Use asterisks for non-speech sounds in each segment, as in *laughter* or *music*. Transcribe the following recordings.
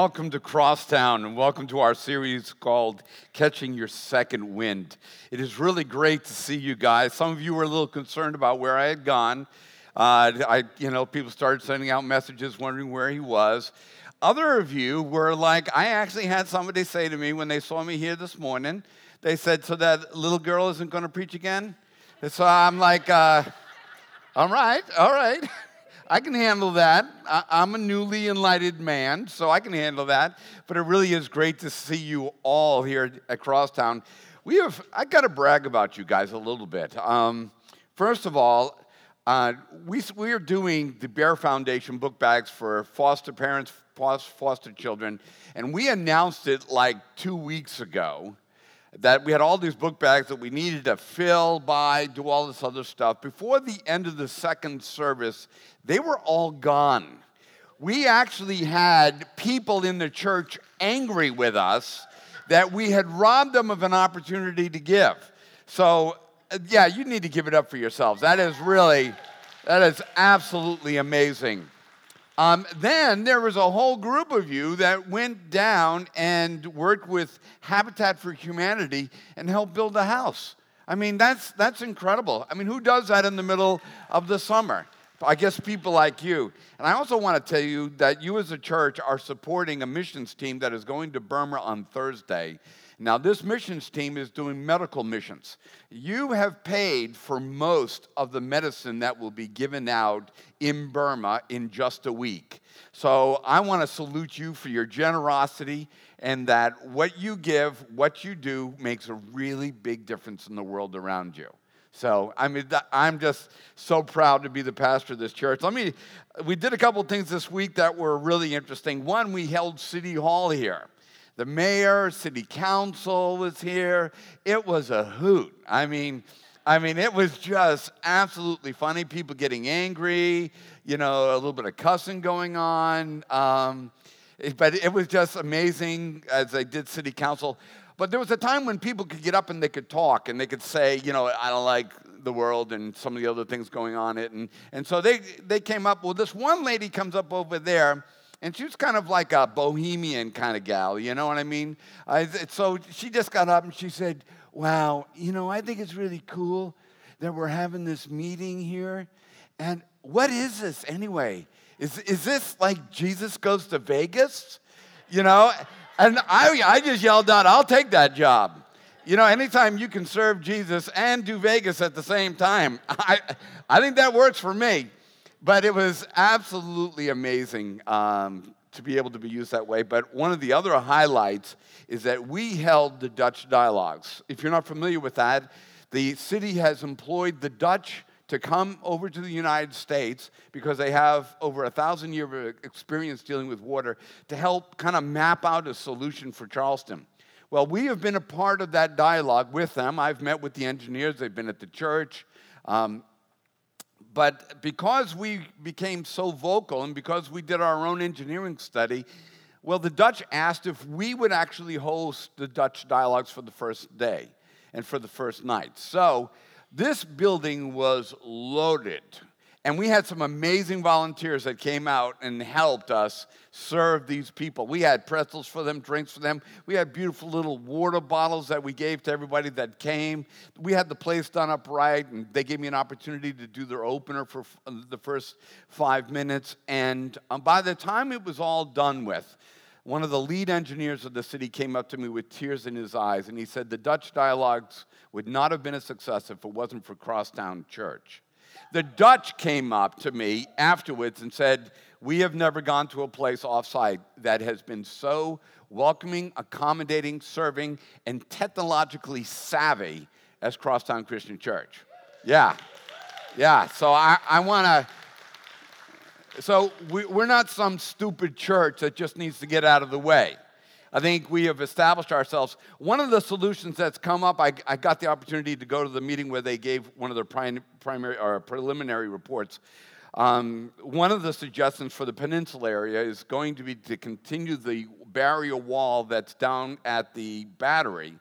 Welcome to Crosstowne and welcome to our series called Catching Your Second Wind. It is really great to see you guys. Some of you were a little concerned about where I had gone. Uh, I, you know, people started sending out messages wondering where he was. Other of you were like, I actually had somebody say to me when they saw me here this morning, they said, So that little girl isn't going to preach again? And so I'm like, uh, All right, all right. *laughs* I can handle that. I, am a newly enlightened man, so I can handle that. But it really is great to see you all here at Crosstowne. We have, I got to brag about you guys a little bit. Um, first of all, uh, we, we are doing the Bear Foundation book bags for foster parents, foster children, and we announced it like two weeks ago that we had all these book bags that we needed to fill, buy, do all this other stuff. Before the end of the second service, they were all gone. We actually had people in the church angry with us that we had robbed them of an opportunity to give. So, yeah, you need to give it up for yourselves. That is really, that is absolutely amazing. Um, then there was a whole group of you that went down and worked with Habitat for Humanity and helped build a house. I mean, that's, that's incredible. I mean, who does that in the middle of the summer? I guess people like you. And I also want to tell you that you as a church are supporting a missions team that is going to Burma on Thursday. Now, this missions team is doing medical missions. You have paid for most of the medicine that will be given out in Burma in just a week. So I want to salute you for your generosity and that what you give, what you do, makes a really big difference in the world around you. So I mean, I'm just so proud to be the pastor of this church. Let me. We did a couple things this week that were really interesting. One, we held City Hall here. The mayor, city council was here. It was a hoot. I mean, I mean, it was just absolutely funny. People getting angry, you know, a little bit of cussing going on. Um, but it was just amazing as they did city council. But there was a time when people could get up and they could talk and they could say, you know, I don't like the world and some of the other things going on it. And, and so they, they came up, well, this one lady comes up over there and she was kind of like a bohemian kind of gal, you know what I mean? I, so she just got up and she said, Wow, you know, I think it's really cool that we're having this meeting here. And what is this anyway? Is, is this like Jesus goes to Vegas? You know? And I, I just yelled out, I'll take that job. You know, anytime you can serve Jesus and do Vegas at the same time, *laughs* I, I think that works for me. But it was absolutely amazing um, to be able to be used that way. But one of the other highlights is that we held the Dutch dialogues. If you're not familiar with that, the city has employed the Dutch to come over to the United States because they have over a thousand year of experience dealing with water to help kind of map out a solution for Charleston. Well, we have been a part of that dialogue with them. I've met with the engineers, they've been at the church. Um, but because we became so vocal and because we did our own engineering study, well, the Dutch asked if we would actually host the Dutch dialogues for the first day and for the first night. So this building was loaded and we had some amazing volunteers that came out and helped us serve these people. We had pretzels for them, drinks for them. We had beautiful little water bottles that we gave to everybody that came. We had the place done up right, and they gave me an opportunity to do their opener for the first five minutes. And um, by the time it was all done with, one of the lead engineers of the city came up to me with tears in his eyes, and he said, The Dutch dialogues would not have been a success if it wasn't for Crosstowne Church. The Dutch came up to me afterwards and said, We have never gone to a place offsite that has been so welcoming, accommodating, serving, and technologically savvy as Crosstowne Christian Church. Yeah. Yeah. So I, I want to. So we, we're not some stupid church that just needs to get out of the way. I think we have established ourselves. One of the solutions that's come up, I, I got the opportunity to go to the meeting where they gave one of their prim, primary or preliminary reports. Um, one of the suggestions for the peninsula area is going to be to continue the barrier wall that's down at the battery,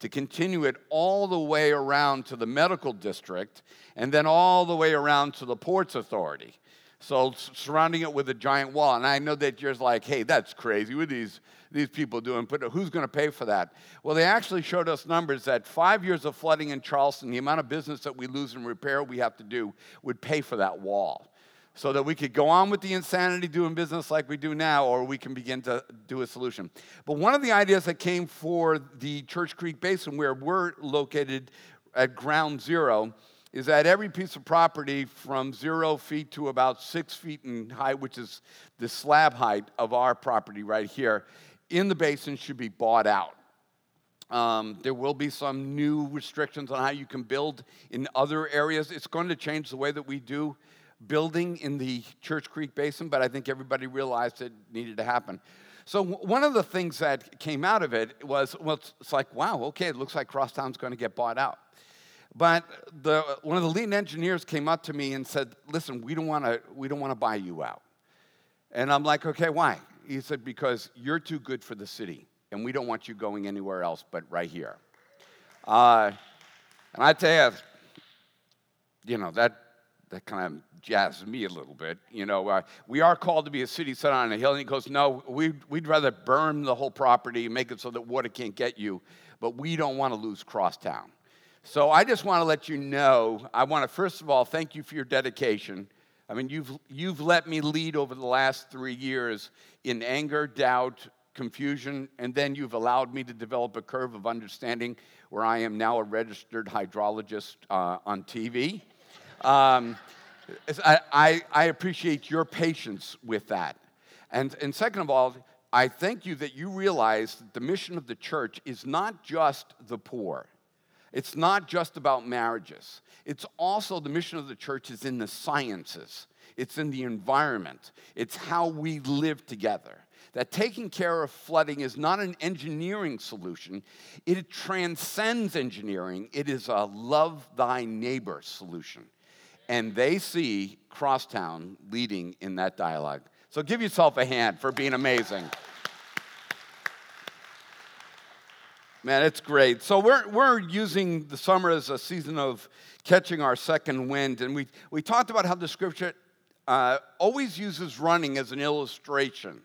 to continue it all the way around to the medical district, and then all the way around to the ports authority. So surrounding it with a giant wall. And I know that you're like, hey, that's crazy. Are these, these people doing? But who's going to pay for that? Well, they actually showed us numbers that five years of flooding in Charleston, the amount of business that we lose in repair we have to do would pay for that wall. So that we could go on with the insanity doing business like we do now, or we can begin to do a solution. But one of the ideas that came for the Church Creek Basin, where we're located at ground zero, is that every piece of property from zero feet to about six feet in height, which is the slab height of our property right here, in the basin should be bought out. Um, there will be some new restrictions on how you can build in other areas. It's going to change the way that we do building in the Church Creek Basin, but I think everybody realized it needed to happen. So one of the things that came out of it was, well, it's like, wow, okay, it looks like Crosstowne's going to get bought out. But the, one of the lead engineers came up to me and said, listen, we don't want to we don't want to buy you out. And I'm like, okay, why? He said, because you're too good for the city, and we don't want you going anywhere else but right here. Uh, and I tell you, you know, that, that kind of jazzed me a little bit. You know, uh, we are called to be a city set on a hill. And he goes, no, we'd, we'd rather burn the whole property, make it so that water can't get you, but we don't want to lose Crosstowne. So I just want to let you know, I want to first of all thank you for your dedication. I mean, you've, you've let me lead over the last three years in anger, doubt, confusion, and then you've allowed me to develop a curve of understanding where I am now a registered hydrologist uh, on TV. Um, I, I, appreciate your patience with that. And, and second of all, I thank you that you realize that the mission of the church is not just the poor. It's not just about marriages. It's also the mission of the church is in the sciences. It's in the environment. It's how we live together. That taking care of flooding is not an engineering solution, it transcends engineering. It is a love thy neighbor solution. And they see Crosstowne leading in that dialogue. So give yourself a hand for being amazing. Man, it's great. So we're, we're using the summer as a season of catching our second wind. And we, we talked about how the scripture uh, always uses running as an illustration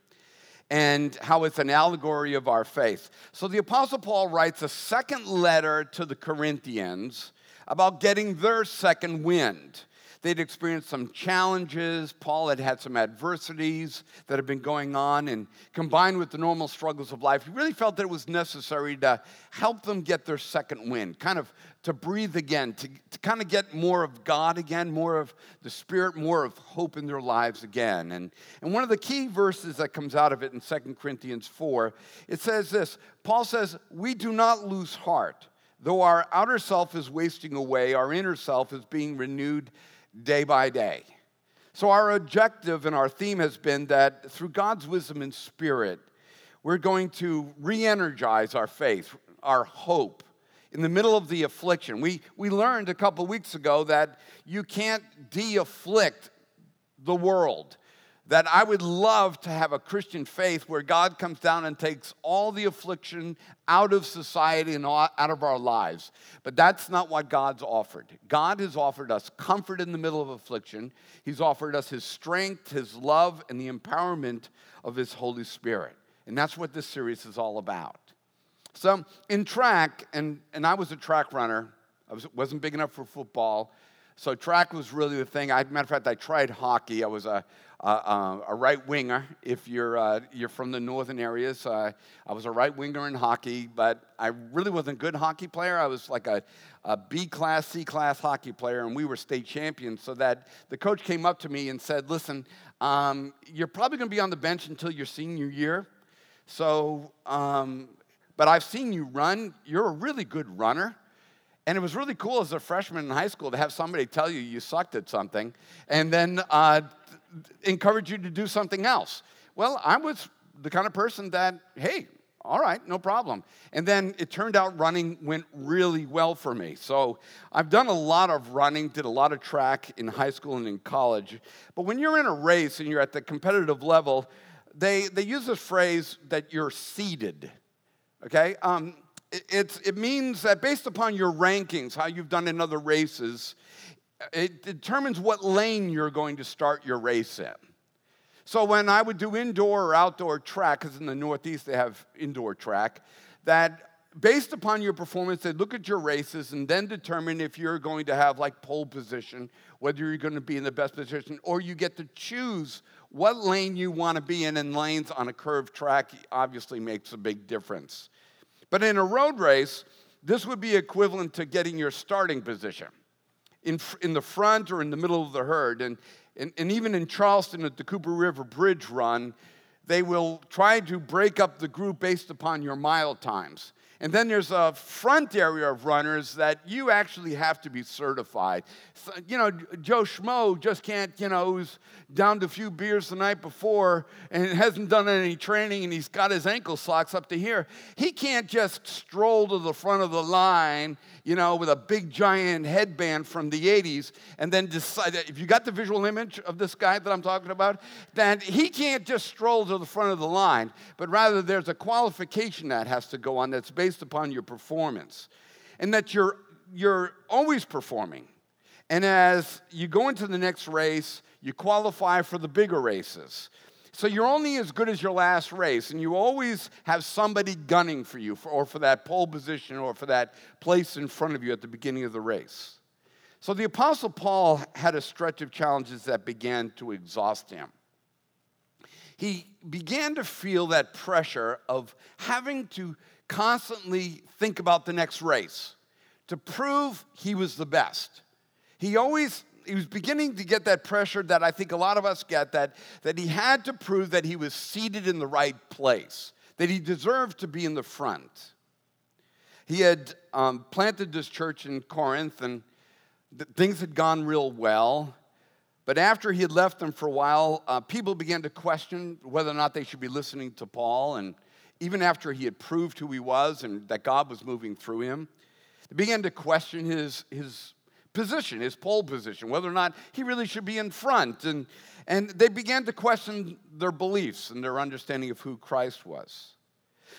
and how it's an allegory of our faith. So the Apostle Paul writes a second letter to the Corinthians about getting their second wind. They'd experienced some challenges. Paul had had some adversities that had been going on, and combined with the normal struggles of life, he really felt that it was necessary to help them get their second wind, kind of to breathe again, to, to kind of get more of God again, more of the Spirit, more of hope in their lives again. And, and one of the key verses that comes out of it in 2 Corinthians 4, it says this Paul says, We do not lose heart. Though our outer self is wasting away, our inner self is being renewed day by day. So, our objective and our theme has been that through God's wisdom and spirit, we're going to re energize our faith, our hope in the middle of the affliction. We, we learned a couple weeks ago that you can't de afflict the world that I would love to have a Christian faith where God comes down and takes all the affliction out of society and out of our lives. But that's not what God's offered. God has offered us comfort in the middle of affliction, He's offered us His strength, His love, and the empowerment of His Holy Spirit. And that's what this series is all about. So, in track, and, and I was a track runner, I was, wasn't big enough for football. So track was really the thing. I, matter of fact, I tried hockey. I was a, a, a right winger. If you're uh, you're from the northern areas, uh, I was a right winger in hockey, but I really wasn't a good hockey player. I was like a, a B class, C class hockey player, and we were state champions. So that the coach came up to me and said, "Listen, um, you're probably going to be on the bench until your senior year. So, um, but I've seen you run. You're a really good runner." And it was really cool as a freshman in high school to have somebody tell you you sucked at something and then uh, encourage you to do something else. Well, I was the kind of person that, hey, all right, no problem. And then it turned out running went really well for me. So I've done a lot of running, did a lot of track in high school and in college. But when you're in a race and you're at the competitive level, they, they use this phrase that you're seeded. Okay? Um, it, it means that based upon your rankings, how you've done in other races, it determines what lane you're going to start your race in. So when I would do indoor or outdoor track, because in the Northeast they have indoor track, that based upon your performance, they look at your races and then determine if you're going to have like pole position, whether you're going to be in the best position, or you get to choose what lane you want to be in. And lanes on a curved track obviously makes a big difference. But in a road race, this would be equivalent to getting your starting position in, in the front or in the middle of the herd. And, and, and even in Charleston at the Cooper River Bridge run, they will try to break up the group based upon your mile times. And then there's a front area of runners that you actually have to be certified. So, you know, Joe Schmo just can't, you know, who's down to a few beers the night before and hasn't done any training and he's got his ankle socks up to here. He can't just stroll to the front of the line, you know, with a big giant headband from the 80s and then decide that if you got the visual image of this guy that I'm talking about, then he can't just stroll to the front of the line, but rather there's a qualification that has to go on that's based based upon your performance, and that you're, you're always performing. And as you go into the next race, you qualify for the bigger races. So you're only as good as your last race, and you always have somebody gunning for you, for, or for that pole position, or for that place in front of you at the beginning of the race. So the Apostle Paul had a stretch of challenges that began to exhaust him. He began to feel that pressure of having to constantly think about the next race to prove he was the best. He always he was beginning to get that pressure that I think a lot of us get that, that he had to prove that he was seated in the right place, that he deserved to be in the front. He had um, planted this church in Corinth and th- things had gone real well. But after he had left them for a while, uh, people began to question whether or not they should be listening to Paul. And even after he had proved who he was and that God was moving through him, they began to question his, his position, his pole position, whether or not he really should be in front. And, and they began to question their beliefs and their understanding of who Christ was.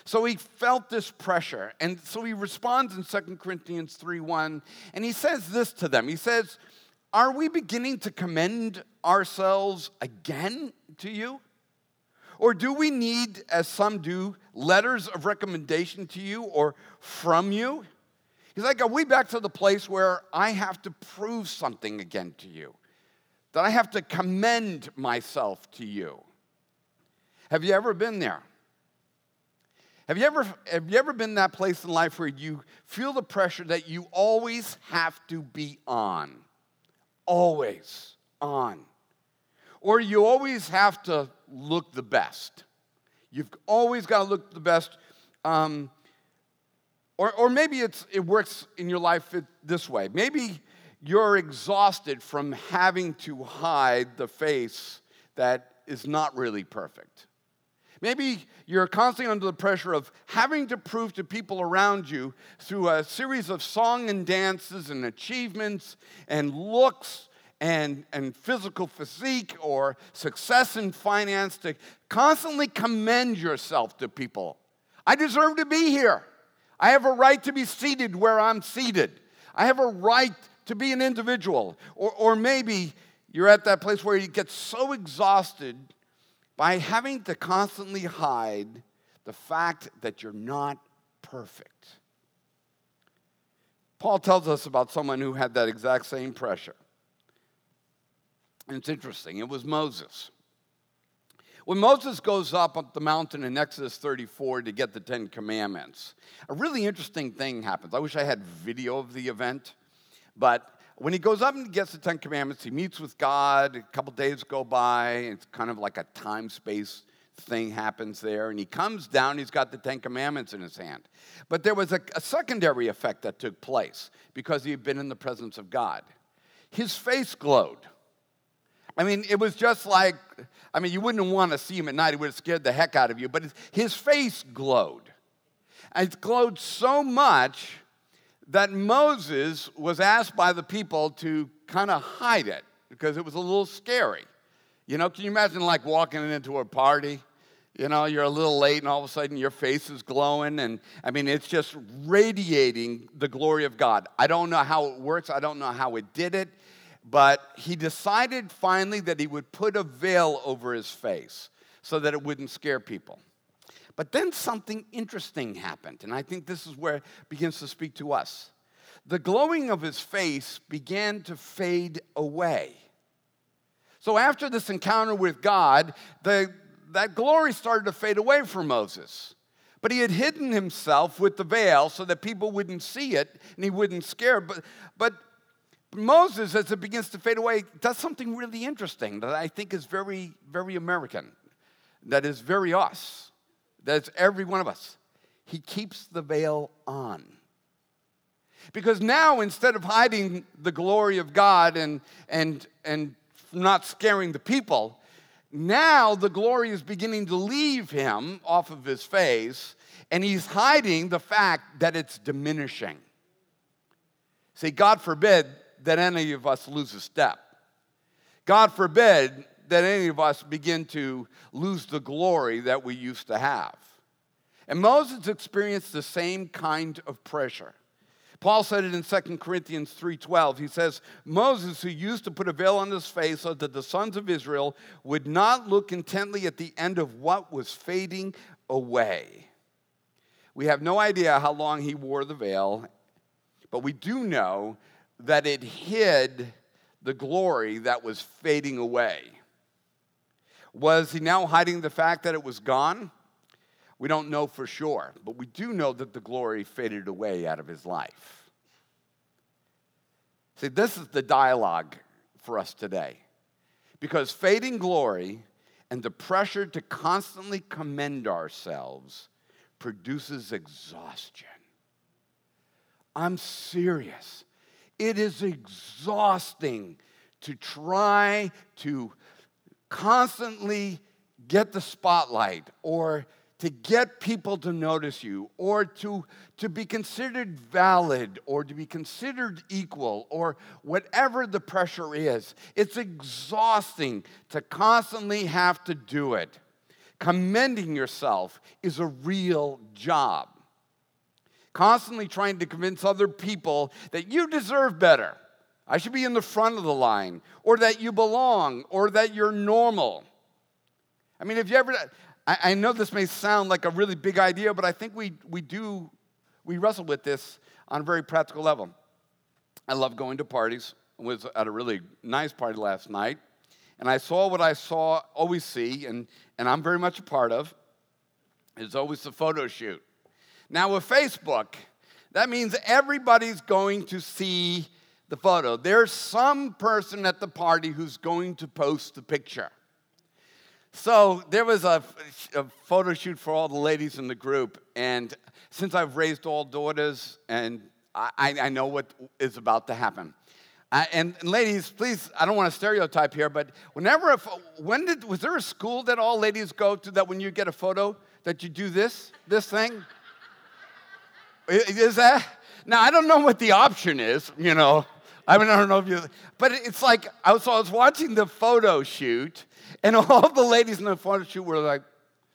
So he felt this pressure. And so he responds in 2 Corinthians 3 1, and he says this to them. He says, Are we beginning to commend ourselves again to you? Or do we need, as some do, letters of recommendation to you or from you? He's like, Are we back to the place where I have to prove something again to you? That I have to commend myself to you? Have you ever been there? Have you ever, have you ever been that place in life where you feel the pressure that you always have to be on? Always on or you always have to look the best. You've always got to look the best. Um, or, or maybe it's, it works in your life this way. Maybe you're exhausted from having to hide the face that is not really perfect. Maybe you're constantly under the pressure of having to prove to people around you through a series of song and dances and achievements and looks and, and physical physique or success in finance to constantly commend yourself to people. I deserve to be here. I have a right to be seated where I'm seated. I have a right to be an individual. Or, or maybe you're at that place where you get so exhausted by having to constantly hide the fact that you're not perfect. Paul tells us about someone who had that exact same pressure. And it's interesting, it was Moses. When Moses goes up up the mountain in Exodus 34 to get the Ten Commandments, a really interesting thing happens. I wish I had video of the event, but when he goes up and gets the Ten Commandments, he meets with God. A couple days go by. It's kind of like a time space thing happens there. And he comes down, he's got the Ten Commandments in his hand. But there was a, a secondary effect that took place because he had been in the presence of God. His face glowed. I mean, it was just like, I mean, you wouldn't want to see him at night. It would have scared the heck out of you. But his face glowed. And it glowed so much that Moses was asked by the people to kind of hide it because it was a little scary. You know, can you imagine like walking into a party? You know, you're a little late and all of a sudden your face is glowing. And I mean, it's just radiating the glory of God. I don't know how it works, I don't know how it did it. But he decided finally that he would put a veil over his face so that it wouldn't scare people. But then something interesting happened, and I think this is where it begins to speak to us. The glowing of his face began to fade away. So after this encounter with God, the, that glory started to fade away from Moses. But he had hidden himself with the veil so that people wouldn't see it and he wouldn't scare. But, but Moses, as it begins to fade away, does something really interesting that I think is very, very American, that is very us, that's every one of us. He keeps the veil on. Because now, instead of hiding the glory of God and, and, and not scaring the people, now the glory is beginning to leave him off of his face, and he's hiding the fact that it's diminishing. See, God forbid that any of us lose a step. God forbid that any of us begin to lose the glory that we used to have. And Moses experienced the same kind of pressure. Paul said it in 2 Corinthians 3:12. He says, "Moses who used to put a veil on his face so that the sons of Israel would not look intently at the end of what was fading away." We have no idea how long he wore the veil, but we do know that it hid the glory that was fading away. Was he now hiding the fact that it was gone? We don't know for sure, but we do know that the glory faded away out of his life. See, this is the dialogue for us today. Because fading glory and the pressure to constantly commend ourselves produces exhaustion. I'm serious. It is exhausting to try to constantly get the spotlight or to get people to notice you or to, to be considered valid or to be considered equal or whatever the pressure is. It's exhausting to constantly have to do it. Commending yourself is a real job constantly trying to convince other people that you deserve better. I should be in the front of the line, or that you belong, or that you're normal. I mean, if you ever, I, I know this may sound like a really big idea, but I think we, we do, we wrestle with this on a very practical level. I love going to parties. I was at a really nice party last night, and I saw what I saw, always see, and, and I'm very much a part of, is always the photo shoot. Now, with Facebook, that means everybody's going to see the photo. There's some person at the party who's going to post the picture. So there was a, a, photo shoot for all the ladies in the group, and since I've raised all daughters, and I, I know what is about to happen. Uh, and, and, ladies, please, I don't want to stereotype here, but whenever, when did, was there a school that all ladies go to that when you get a photo, that you do this, this thing? Is that? Now, I don't know what the option is, you know. I mean, I don't know if you, but it's like, I was, so I was watching the photo shoot, and *laughs* all the ladies in the photo shoot were like,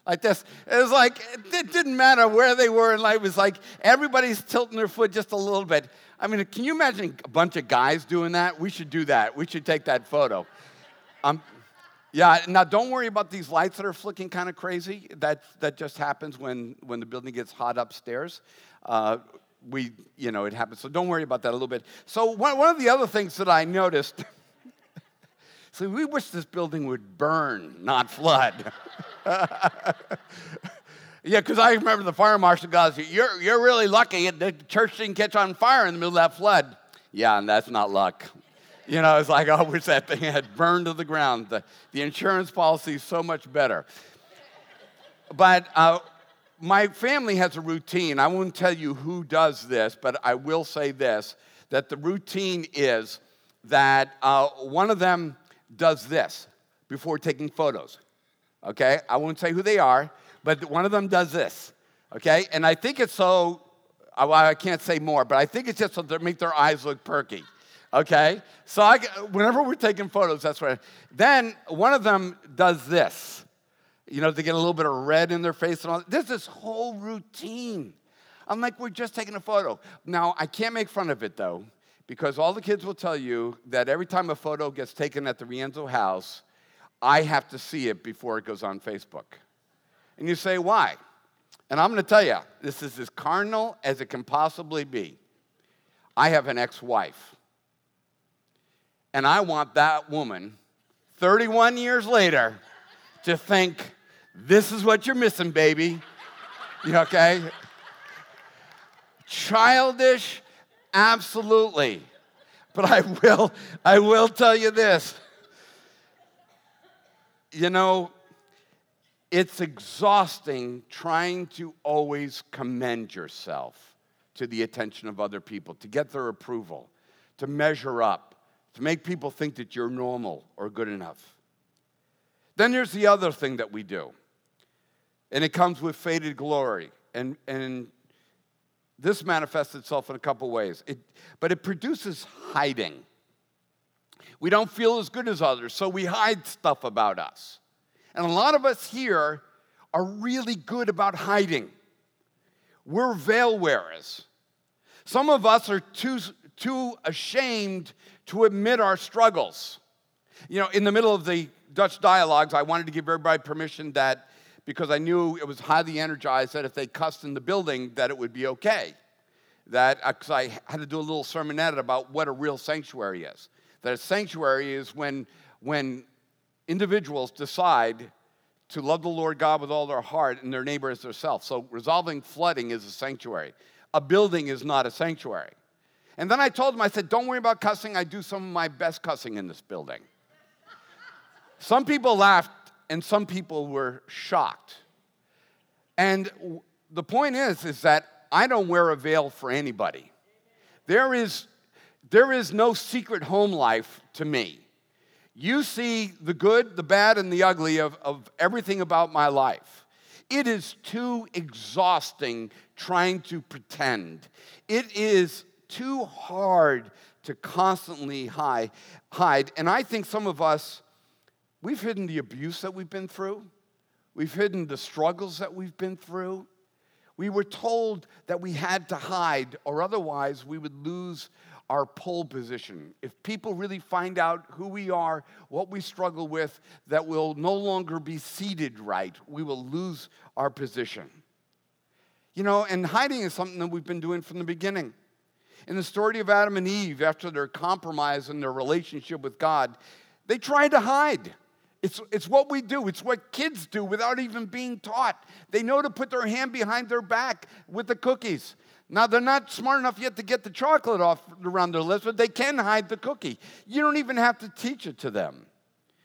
like this. It was like, it didn't matter where they were in life. It was like everybody's tilting their foot just a little bit. I mean, can you imagine a bunch of guys doing that? We should do that. We should take that photo. Um, yeah, now don't worry about these lights that are flicking kind of crazy. That, that just happens when, when the building gets hot upstairs. Uh, we, you know, it happens. So don't worry about that a little bit. So one, one of the other things that I noticed, *laughs* so we wish this building would burn, not flood. *laughs* yeah, because I remember the fire marshal goes, you're, you're really lucky the church didn't catch on fire in the middle of that flood. Yeah, and that's not luck. You know, it's like, *laughs* I wish that thing had burned to the ground. The, the insurance policy is so much better. But uh, my family has a routine. I won't tell you who does this, but I will say this that the routine is that uh, one of them does this before taking photos. Okay? I won't say who they are, but one of them does this. Okay? And I think it's so, uh, I can't say more, but I think it's just to make their eyes look perky. Okay? So I, whenever we're taking photos, that's. I, then one of them does this you know, they get a little bit of red in their face and all. There's this whole routine. I'm like, we're just taking a photo. Now, I can't make fun of it though, because all the kids will tell you that every time a photo gets taken at the Rienzo house, I have to see it before it goes on Facebook. And you say, why? And I'm going to tell you, this is as carnal as it can possibly be. I have an ex wife. And I want that woman, 31 years later, to think, this is what you're missing, baby. You okay? Childish, absolutely. But I will, I will tell you this. You know, it's exhausting trying to always commend yourself to the attention of other people, to get their approval, to measure up, to make people think that you're normal or good enough. Then there's the other thing that we do, and it comes with faded glory. And, and this manifests itself in a couple ways, it, but it produces hiding. We don't feel as good as others, so we hide stuff about us. And a lot of us here are really good about hiding. We're veil wearers. Some of us are too, too ashamed to admit our struggles. You know, in the middle of the Dutch dialogues, I wanted to give everybody permission that because I knew it was highly energized that if they cussed in the building, that it would be okay. That because uh, I had to do a little sermonette about what a real sanctuary is. That a sanctuary is when when individuals decide to love the Lord God with all their heart and their neighbor as themselves. So resolving flooding is a sanctuary. A building is not a sanctuary. And then I told them, I said, don't worry about cussing. I do some of my best cussing in this building. Some people laughed and some people were shocked. And the point is, is that I don't wear a veil for anybody. There is, there is no secret home life to me. You see the good, the bad, and the ugly of, of everything about my life. It is too exhausting trying to pretend. It is too hard to constantly hide. hide. And I think some of us, we've hidden the abuse that we've been through, we've hidden the struggles that we've been through. We were told that we had to hide, or otherwise we would lose our pole position. If people really find out who we are, what we struggle with, that we'll no longer be seated right, we will lose our position. You know, and hiding is something that we've been doing from the beginning. In the story of Adam and Eve, after their compromise in their relationship with God, they tried to hide. It's, it's what we do. It's what kids do without even being taught. They know to put their hand behind their back with the cookies. Now, they're not smart enough yet to get the chocolate off around their lips, but they can hide the cookie. You don't even have to teach it to them.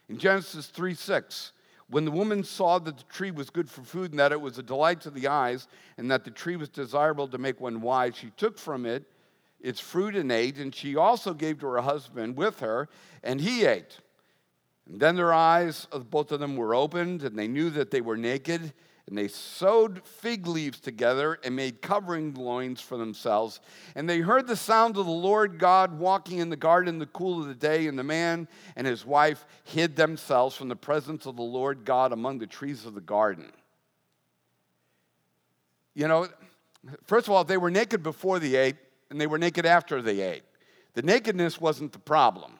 In Genesis 3 6, when the woman saw that the tree was good for food and that it was a delight to the eyes and that the tree was desirable to make one wise, she took from it its fruit and ate, and she also gave to her husband with her, and he ate. And then their eyes of both of them were opened, and they knew that they were naked and they sewed fig leaves together and made covering loins for themselves. And they heard the sound of the Lord God walking in the garden in the cool of the day, and the man and his wife hid themselves from the presence of the Lord God among the trees of the garden. You know, first of all, they were naked before they ate, and they were naked after they ate. The nakedness wasn't the problem.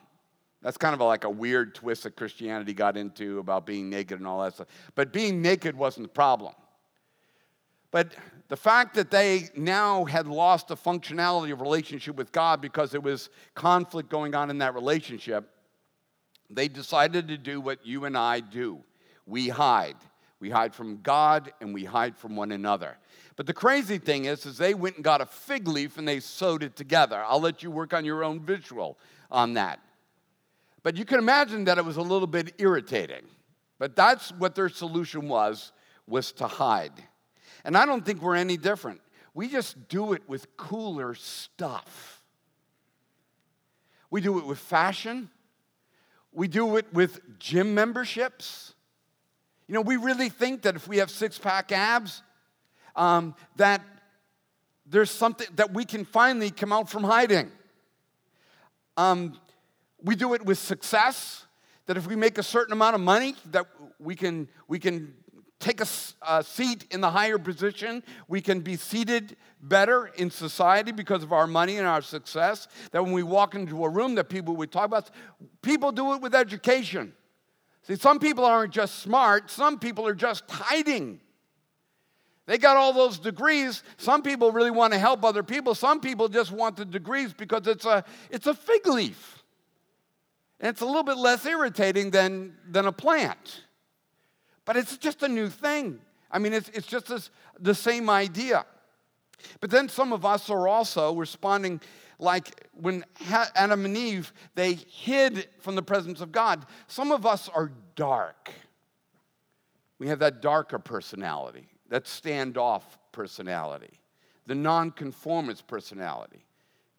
That's kind of like a weird twist that Christianity got into about being naked and all that stuff. But being naked wasn't the problem. But the fact that they now had lost the functionality of relationship with God because there was conflict going on in that relationship, they decided to do what you and I do we hide. We hide from God and we hide from one another. But the crazy thing is, is they went and got a fig leaf and they sewed it together. I'll let you work on your own visual on that. But you can imagine that it was a little bit irritating. But that's what their solution was, was to hide. And I don't think we're any different. We just do it with cooler stuff. We do it with fashion. We do it with gym memberships. You know, we really think that if we have six pack abs, um, that there's something that we can finally come out from hiding. Um, we do it with success, that if we make a certain amount of money, that we can, we can take a, a, seat in the higher position. We can be seated better in society because of our money and our success. That when we walk into a room, that people would talk about. People do it with education. See, some people aren't just smart. Some people are just hiding. They got all those degrees. Some people really want to help other people. Some people just want the degrees because it's a, it's a fig leaf. And it's a little bit less irritating than, than a plant. But it's just a new thing. I mean, it's, it's just this, the same idea. But then some of us are also responding like when Adam and Eve, they hid from the presence of God. Some of us are dark. We have that darker personality, that standoff personality, the nonconformist personality,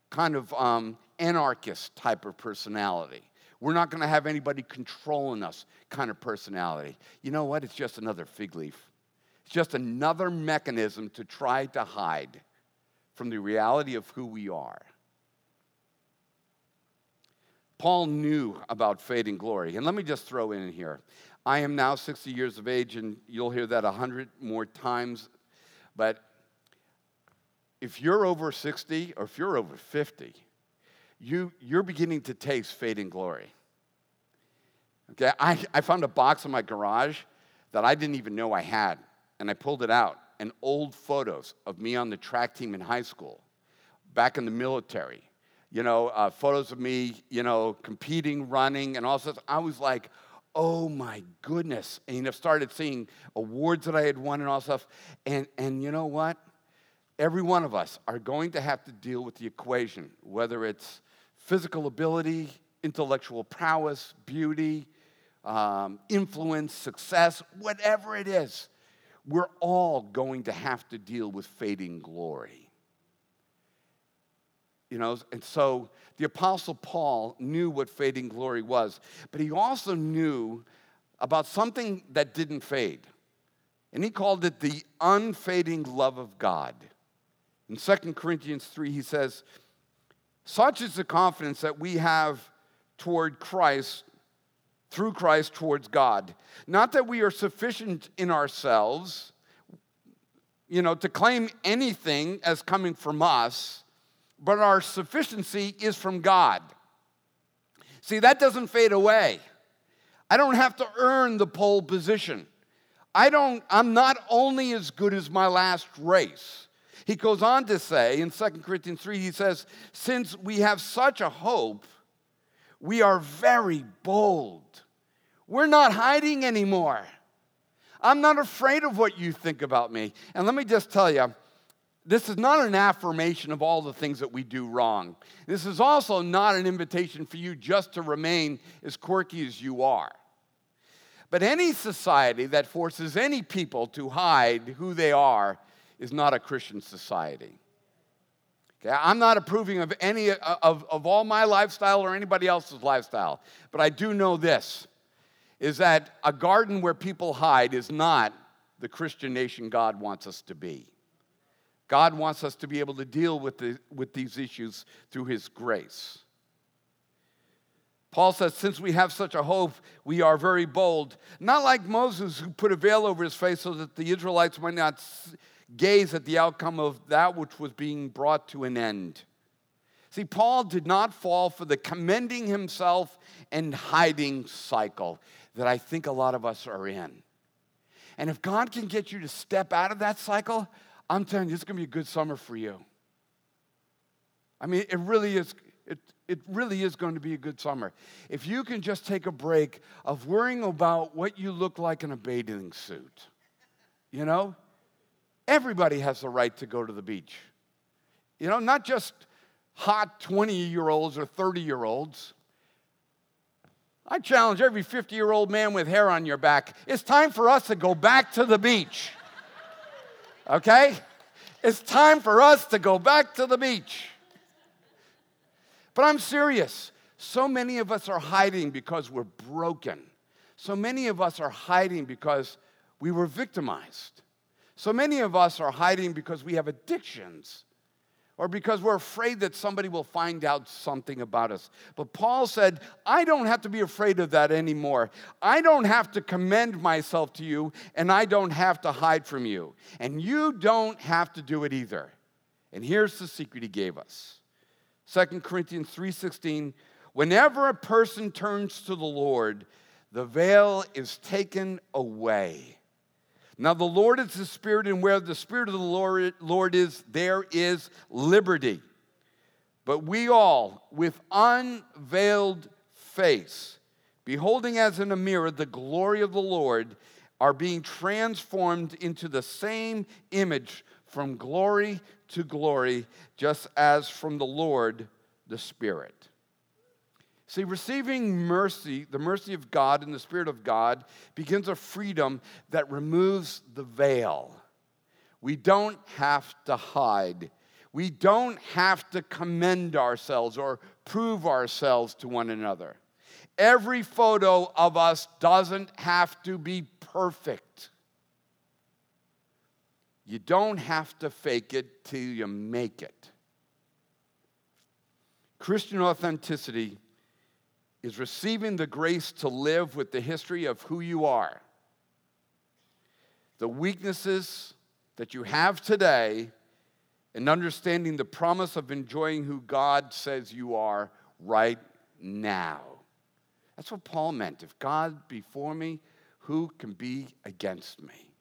kind of um, anarchist type of personality. We're not going to have anybody controlling us kind of personality. You know what? It's just another fig leaf. It's just another mechanism to try to hide from the reality of who we are. Paul knew about fading glory. And let me just throw in here I am now 60 years of age, and you'll hear that 100 more times. But if you're over 60 or if you're over 50, you, you're beginning to taste fading glory. Okay, I, I found a box in my garage that I didn't even know I had, and I pulled it out, and old photos of me on the track team in high school, back in the military, you know, uh, photos of me, you know, competing, running, and all sorts. I was like, oh my goodness. And I started seeing awards that I had won and all stuff. And, and you know what? Every one of us are going to have to deal with the equation, whether it's physical ability, intellectual prowess, beauty, um, influence, success, whatever it is, we're all going to have to deal with fading glory. You know, and so the Apostle Paul knew what fading glory was, but he also knew about something that didn't fade. And he called it the unfading love of God. In 2 Corinthians 3, he says, such is the confidence that we have toward Christ, through Christ towards God. Not that we are sufficient in ourselves, you know, to claim anything as coming from us, but our sufficiency is from God. See, that doesn't fade away. I don't have to earn the pole position. I don't, I'm not only as good as my last race. He goes on to say in 2 Corinthians 3, he says, Since we have such a hope, we are very bold. We're not hiding anymore. I'm not afraid of what you think about me. And let me just tell you, this is not an affirmation of all the things that we do wrong. This is also not an invitation for you just to remain as quirky as you are. But any society that forces any people to hide who they are is not a Christian society. Okay, I'm not approving of any uh, of, of all my lifestyle or anybody else's lifestyle, but I do know this is that a garden where people hide is not the Christian nation God wants us to be. God wants us to be able to deal with, the, with these issues through His grace. Paul says, since we have such a hope, we are very bold. Not like Moses, who put a veil over his face so that the Israelites might not gaze at the outcome of that which was being brought to an end. See, Paul did not fall for the commending himself and hiding cycle that I think a lot of us are in. And if God can get you to step out of that cycle, I'm telling you, it's going to be a good summer for you. I mean, it really is. It, it really is going to be a good summer. If you can just take a break of worrying about what you look like in a bathing suit, you know, Everybody has the right to go to the beach. You know, not just hot 20 year olds or 30 year olds. I challenge every 50 year old man with hair on your back. It's time for us to go back to the beach. Okay? It's time for us to go back to the beach. But I'm serious. So many of us are hiding because we're broken. So many of us are hiding because we were victimized. So many of us are hiding because we have addictions or because we're afraid that somebody will find out something about us. But Paul said, I don't have to be afraid of that anymore. I don't have to commend myself to you, and I don't have to hide from you. And you don't have to do it either. And here's the secret he gave us. 2 Corinthians 3:16, whenever a person turns to the Lord, the veil is taken away. Now, the Lord is the Spirit, and where the Spirit of the Lord, is, there is liberty. But we all, with unveiled face, beholding as in a mirror the glory of the Lord, are being transformed into the same image from glory to glory, just as from the Lord the Spirit. See, receiving mercy, the mercy of God and the Spirit of God, begins a freedom that removes the veil. We don't have to hide. We don't have to commend ourselves or prove ourselves to one another. Every photo of us doesn't have to be perfect. You don't have to fake it till you make it. Christian authenticity is receiving the grace to live with the history of who you are, the weaknesses that you have today, and understanding the promise of enjoying who God says you are right now. That's what Paul meant. If God be for me, who can be against me?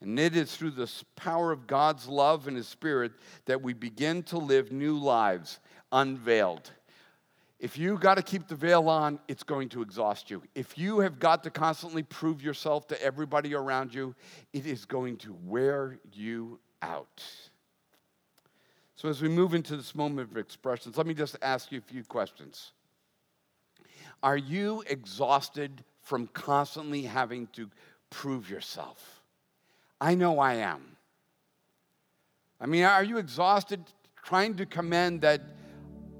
And it is through the power of God's love and His Spirit that we begin to live new lives unveiled. If you got to keep the veil on, it's going to exhaust you. If you have got to constantly prove yourself to everybody around you, it is going to wear you out. So, as we move into this moment of expressions, let me just ask you a few questions. Are you exhausted from constantly having to prove yourself? I know I am. I mean, are you exhausted trying to commend that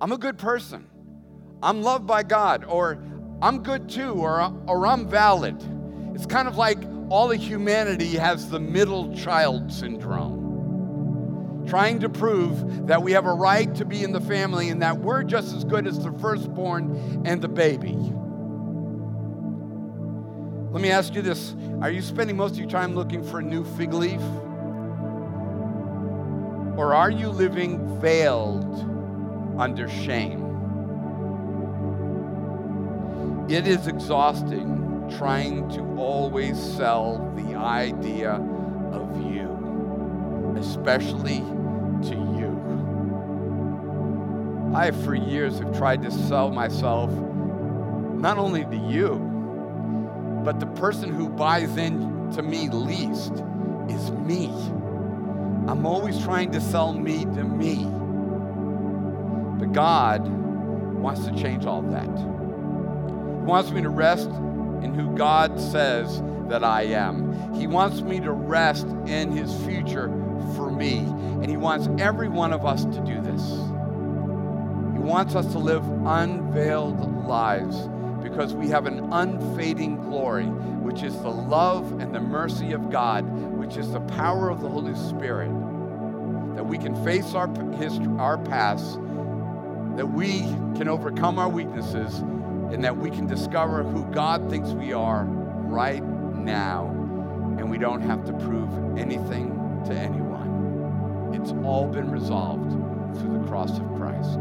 I'm a good person? I'm loved by God, or I'm good too, or, or I'm valid. It's kind of like all of humanity has the middle child syndrome, trying to prove that we have a right to be in the family and that we're just as good as the firstborn and the baby. Let me ask you this Are you spending most of your time looking for a new fig leaf? Or are you living veiled under shame? It is exhausting trying to always sell the idea of you, especially to you. I, for years, have tried to sell myself not only to you, but the person who buys in to me least is me. I'm always trying to sell me to me. But God wants to change all that wants me to rest in who God says that I am. He wants me to rest in His future for me. And He wants every one of us to do this. He wants us to live unveiled lives because we have an unfading glory, which is the love and the mercy of God, which is the power of the Holy Spirit. That we can face our, history, our past, that we can overcome our weaknesses, and that we can discover who God thinks we are right now, and we don't have to prove anything to anyone. It's all been resolved through the cross of Christ.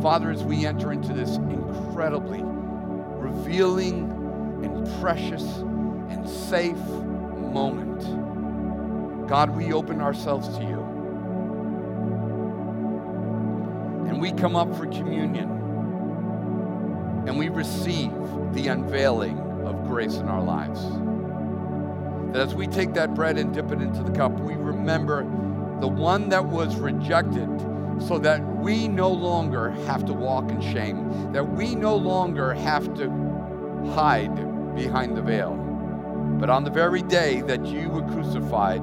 Father, as we enter into this incredibly revealing and precious and safe moment, God, we open ourselves to you. And we come up for communion and we receive the unveiling of grace in our lives. That as we take that bread and dip it into the cup, we remember the one that was rejected so that we no longer have to walk in shame, that we no longer have to hide behind the veil. But on the very day that you were crucified,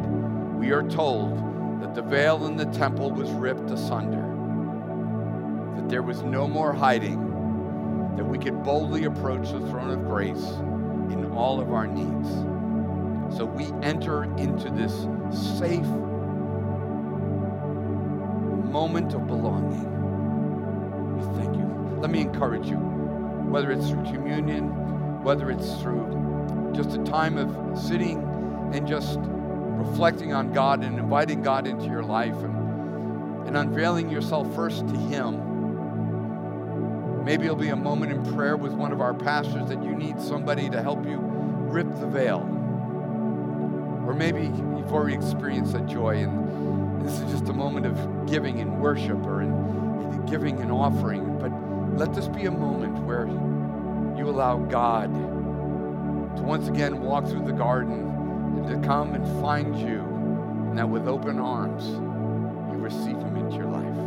we are told that the veil in the temple was ripped asunder, that there was no more hiding, that we could boldly approach the throne of grace in all of our needs. So we enter into this safe moment of belonging. We thank you. Let me encourage you, whether it's through communion, whether it's through just a time of sitting and just reflecting on God and inviting God into your life and, and unveiling yourself first to Him. Maybe it'll be a moment in prayer with one of our pastors that you need somebody to help you rip the veil. Or maybe you've already experienced that joy and this is just a moment of giving and worship or in, giving and offering. But let this be a moment where you allow God to once again walk through the garden and to come and find you, and that with open arms, you receive him into your life.